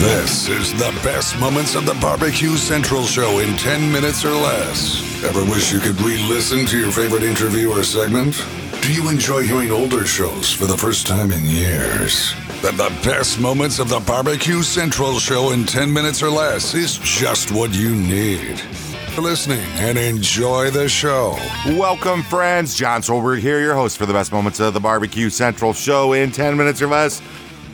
This is the best moments of the Barbecue Central show in 10 minutes or less. Ever wish you could re listen to your favorite interview or segment? Do you enjoy hearing older shows for the first time in years? Then the best moments of the Barbecue Central show in 10 minutes or less is just what you need. Listening and enjoy the show. Welcome, friends. Jon Solberg here, your host for the best moments of the Barbecue Central show in 10 minutes or less.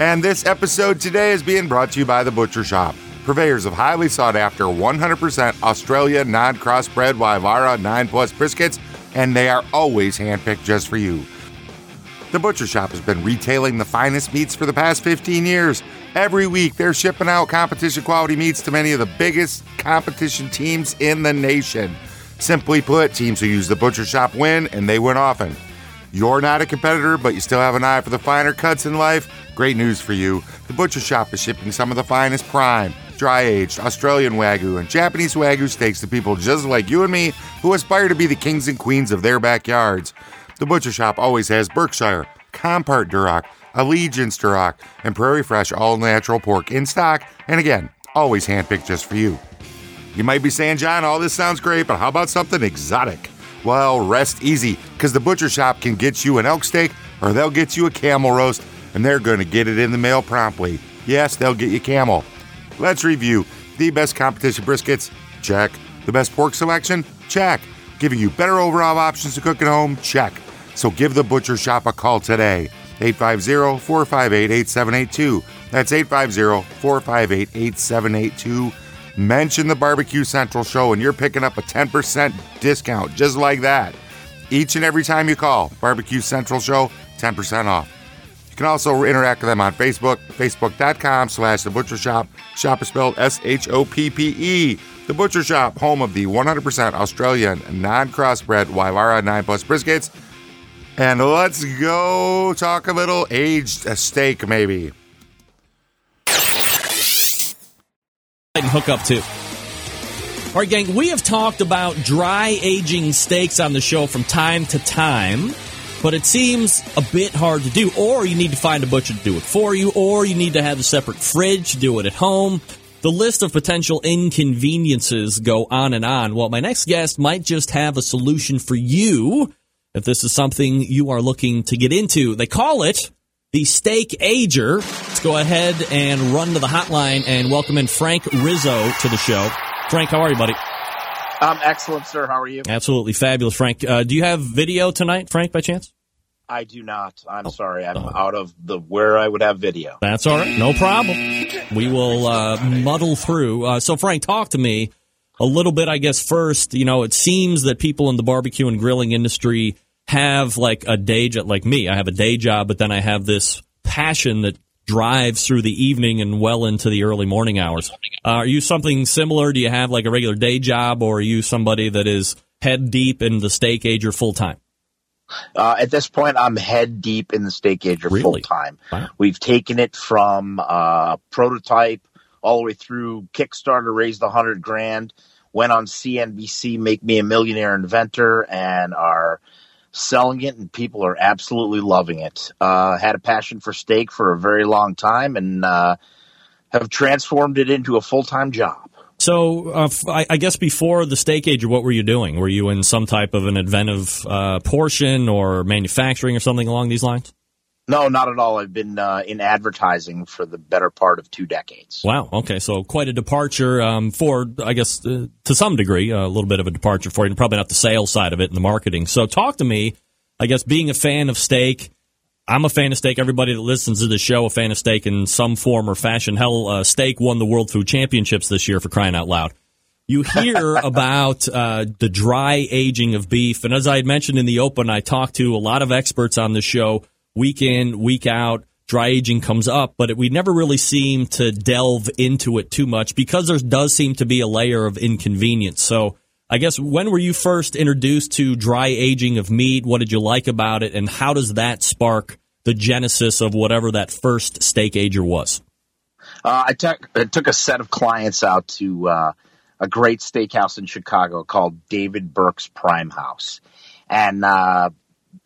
And this episode today is being brought to you by The Butcher Shoppe, purveyors of highly sought after 100% Australia non crossbred Wyvara 9 Plus briskets, and they are always handpicked just for you. The Butcher Shoppe has been retailing the finest meats for the past 15 years. Every week, they're shipping out competition quality meats to many of the biggest competition teams in the nation. Simply put, teams who use the Butcher Shoppe win, and they win often. You're not a competitor, but you still have an eye for the finer cuts in life? Great news for you. The Butcher Shoppe is shipping some of the finest prime, dry aged Australian Wagyu and Japanese Wagyu steaks to people just like you and me who aspire to be the kings and queens of their backyards. The Butcher Shoppe always has Berkshire, Compart Duroc, Allegiance Duroc, and Prairie Fresh all natural pork in stock, and again, always handpicked just for you. You might be saying, Jon, all this sounds great, but how about something exotic? Well, rest easy, because the Butcher Shoppe can get you an elk steak or they'll get you a camel roast, and they're going to get it in the mail promptly. Yes, they'll get you camel. Let's review the best competition briskets. Check. The best pork selection? Check. Giving you better overall options to cook at home? Check. So give the Butcher Shoppe a call today. 850 458 8782. That's 850 458 8782. Mention the Barbecue Central show and you're picking up a 10% discount just like that. Each and every time you call, Barbecue Central Show, 10% off. You can also interact with them on Facebook, facebook.com slash The Butcher Shoppe. Shoppe is spelled S-H-O-P-P-E. The Butcher Shoppe, home of the 100% Australian non-crossbred Wyvara 9 Plus briskets. And let's go talk a little aged steak, maybe. And hook up to. All right, gang, we have talked about dry aging steaks on the show from time to time, but it seems a bit hard to do. Or you need to find a butcher to do it for you, or you need to have a separate fridge to do it at home. The list of potential inconveniences go on and on. Well, my next guest might just have a solution for you if this is something you are looking to get into. They call it the steak ager. Let's go ahead and run to the hotline and welcome in Frank Rizzo to the show. Frank, how are you, buddy? I'm excellent, sir. How are you? Absolutely fabulous, Frank. Uh, do you have video tonight, Frank, by chance? I do not. I'm sorry. I'm out of the where I would have video. That's all right. No problem. We will uh, muddle through. Uh, so, Frank, talk to me a little bit, I guess, first. You know, it seems that people in the barbecue and grilling industry have like a day job, like me. I have a day job, but then I have this passion that drives through the evening and well into the early morning hours. Uh, are you something similar? Do you have like a regular day job, or are you somebody that is head deep in the steak ager full time? Uh, at this point, I'm head deep in the steak ager Really? full time. Wow. We've taken it from uh, prototype all the way through Kickstarter, raised a hundred grand, went on CNBC, Make Me a Millionaire Inventor, and are selling it, and people are absolutely loving it. Uh, had a passion for steak for a very long time, and uh, have transformed it into a full time job. So, uh, I, I guess before the steak ager, what were you doing? Were you in some type of an inventive uh, portion or manufacturing or something along these lines? No, not at all. I've been uh, in advertising for the better part of two decades. Wow. Okay. So quite a departure um, for, I guess, uh, to some degree, a little bit of a departure for you. Probably not the sales side of it and the marketing. So talk to me. I guess being a fan of steak, I'm a fan of steak. Everybody that listens to the show, a fan of steak in some form or fashion. Hell, uh, steak won the World Food Championships this year for crying out loud. You hear about uh, the dry aging of beef, and as I had mentioned in the open, I talked to a lot of experts on the show, week in, week out. Dry aging comes up, but it, we never really seem to delve into it too much because there does seem to be a layer of inconvenience. So, I guess when were you first introduced to dry aging of meat? What did you like about it, and how does that spark the genesis of whatever that first steak ager was? Uh, I took I took a set of clients out to uh, a great steakhouse in Chicago called David Burke's Prime House, and uh,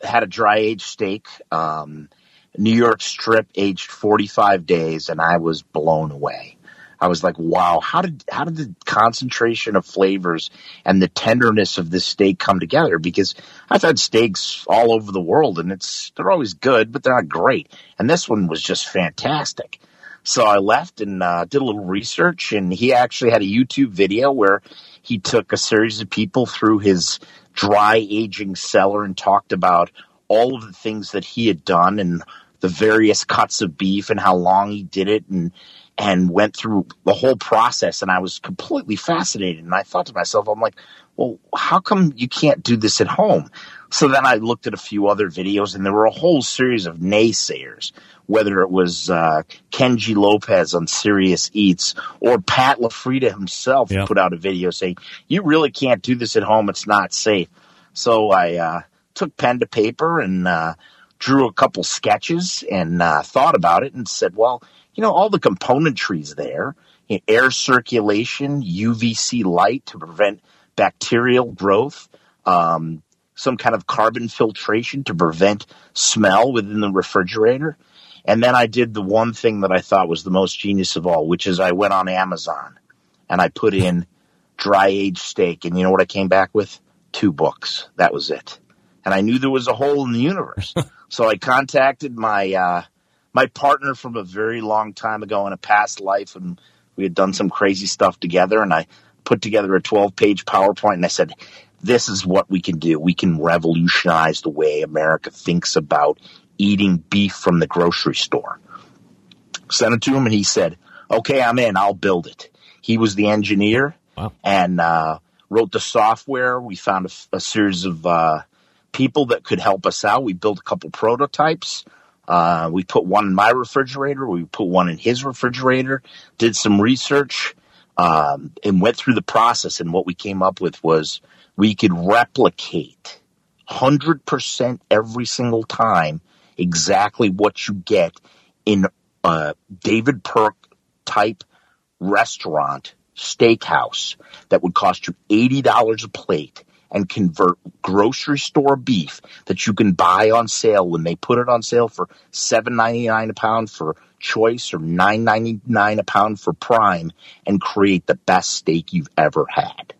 had a dry aged steak, um, New York strip aged 45 days, and I was blown away. I was like, wow, how did how did the concentration of flavors and the tenderness of this steak come together? Because I've had steaks all over the world and it's they're always good, but they're not great. And this one was just fantastic. So I left and uh, did a little research, and he actually had a YouTube video where he took a series of people through his dry aging cellar and talked about all of the things that he had done and the various cuts of beef and how long he did it and and went through the whole process and I was completely fascinated. And I thought to myself I'm like well how come you can't do this at home? So then I looked at a few other videos and there were a whole series of naysayers whether it was uh, Kenji Lopez on Serious Eats or Pat LaFrieda himself put out a video saying you really can't do this at home. It's not safe. So I uh, took pen to paper and uh, drew a couple sketches and uh, thought about it and said, well, you know, all the componentry's there. You know, air circulation, UVC light to prevent bacterial growth, um, some kind of carbon filtration to prevent smell within the refrigerator. And then I did the one thing that I thought was the most genius of all, which is I went on Amazon and I put in dry aged steak. And you know what I came back with? Two books. That was it. And I knew there was a hole in the universe. So I contacted my uh, my partner from a very long time ago in a past life, and we had done some crazy stuff together. And I put together a 12 page PowerPoint, and I said, "This is what we can do. We can revolutionize the way America thinks about eating beef from the grocery store." Sent it to him, and he said, "Okay, I'm in. I'll build it." He was the engineer wow. and uh, wrote the software. We found a, a series of uh, people that could help us out. We built a couple prototypes. Uh, we put one in my refrigerator. We put one in his refrigerator. Did some research um, and went through the process. And what we came up with was we could replicate 100% every single time exactly what you get in a David Burke type restaurant steakhouse that would cost you $80 a plate and convert grocery store beef that you can buy on sale when they put it on sale for seven ninety nine a pound for choice or nine ninety nine a pound for prime and create the best steak you've ever had.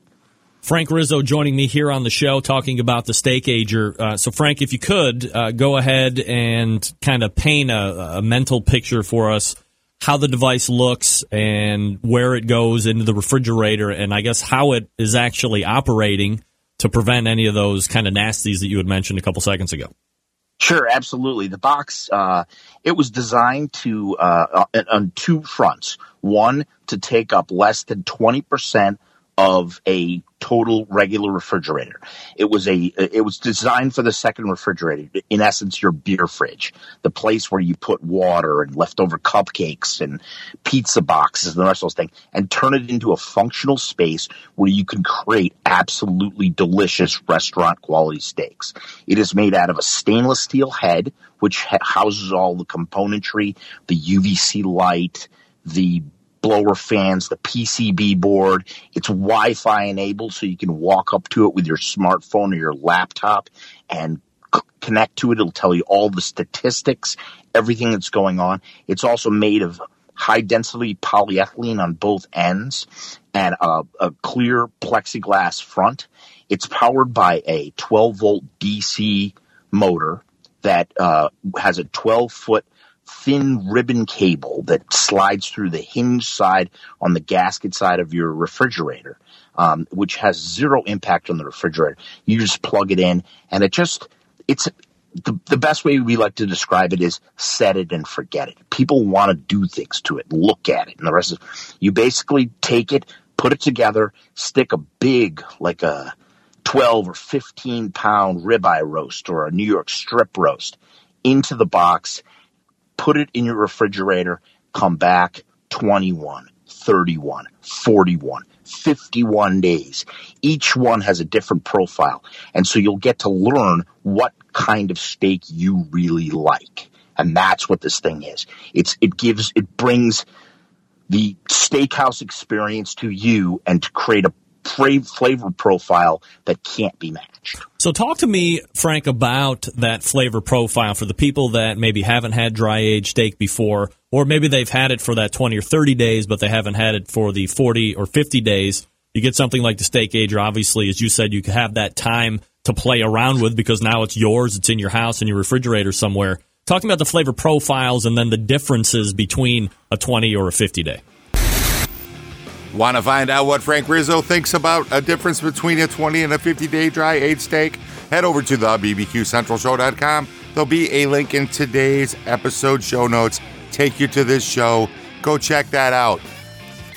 Frank Rizzo joining me here on the show talking about the steak ager. Uh, so, Frank, if you could uh, go ahead and kind of paint a, a mental picture for us how the device looks and where it goes into the refrigerator, and I guess how it is actually operating to prevent any of those kind of nasties that you had mentioned a couple seconds ago. Sure, absolutely. The box, uh, it was designed to, uh, on two fronts. One, to take up less than 20% of a total regular refrigerator. It was a it was designed for the second refrigerator. In essence, your beer fridge, the place where you put water and leftover cupcakes and pizza boxes and the rest of those things, and turn it into a functional space where you can create absolutely delicious restaurant quality steaks. It is made out of a stainless steel head, which houses all the componentry, the UVC light, the blower fans, the PCB board. It's Wi-Fi enabled, so you can walk up to it with your smartphone or your laptop and c- connect to it. It'll tell you all the statistics, everything that's going on. It's also made of high density polyethylene on both ends and a, a clear plexiglass front. It's powered by a 12 volt DC motor that uh, has a 12 foot thin ribbon cable that slides through the hinge side on the gasket side of your refrigerator, um, which has zero impact on the refrigerator. You just plug it in, and it just it's the, the best way we like to describe it is set it and forget it. People want to do things to it, look at it, and the rest is you basically take it, put it together, stick a big like a 12 or 15 pound ribeye roast or a New York strip roast into the box put it in your refrigerator, come back 21, 31, 41, 51 days. Each one has a different profile. And so you'll get to learn what kind of steak you really like. And that's what this thing is. It's, it gives, it brings the steakhouse experience to you and to create a flavor profile that can't be matched. So, talk to me, Frank, about that flavor profile for the people that maybe haven't had dry aged steak before, or maybe they've had it for that 20 or 30 days, but they haven't had it for the 40 or 50 days. You get something like the steak ager, obviously, as you said, you could have that time to play around with because now it's yours, it's in your house, in your refrigerator somewhere. Talking about the flavor profiles and then the differences between a 20 or a 50 day. Want to find out what Frank Rizzo thinks about a difference between a 20 and a 50 day dry aged steak? Head over to the BBQCentralShow.com. There'll be a link in today's episode show notes. Take you to this show. Go check that out.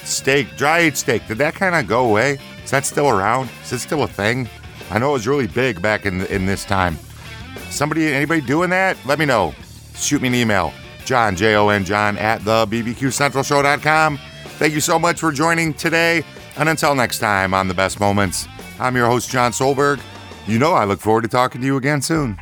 Steak, dry aged steak. Did that kind of go away? Is that still around? Is it still a thing? I know it was really big back in in this time. Somebody, anybody doing that? Let me know. Shoot me an email. Jon, J O N Jon, at the BBQCentralShow.com. Thank you so much for joining today. And until next time on The Best Moments, I'm your host, Jon Solberg. You know I look forward to talking to you again soon.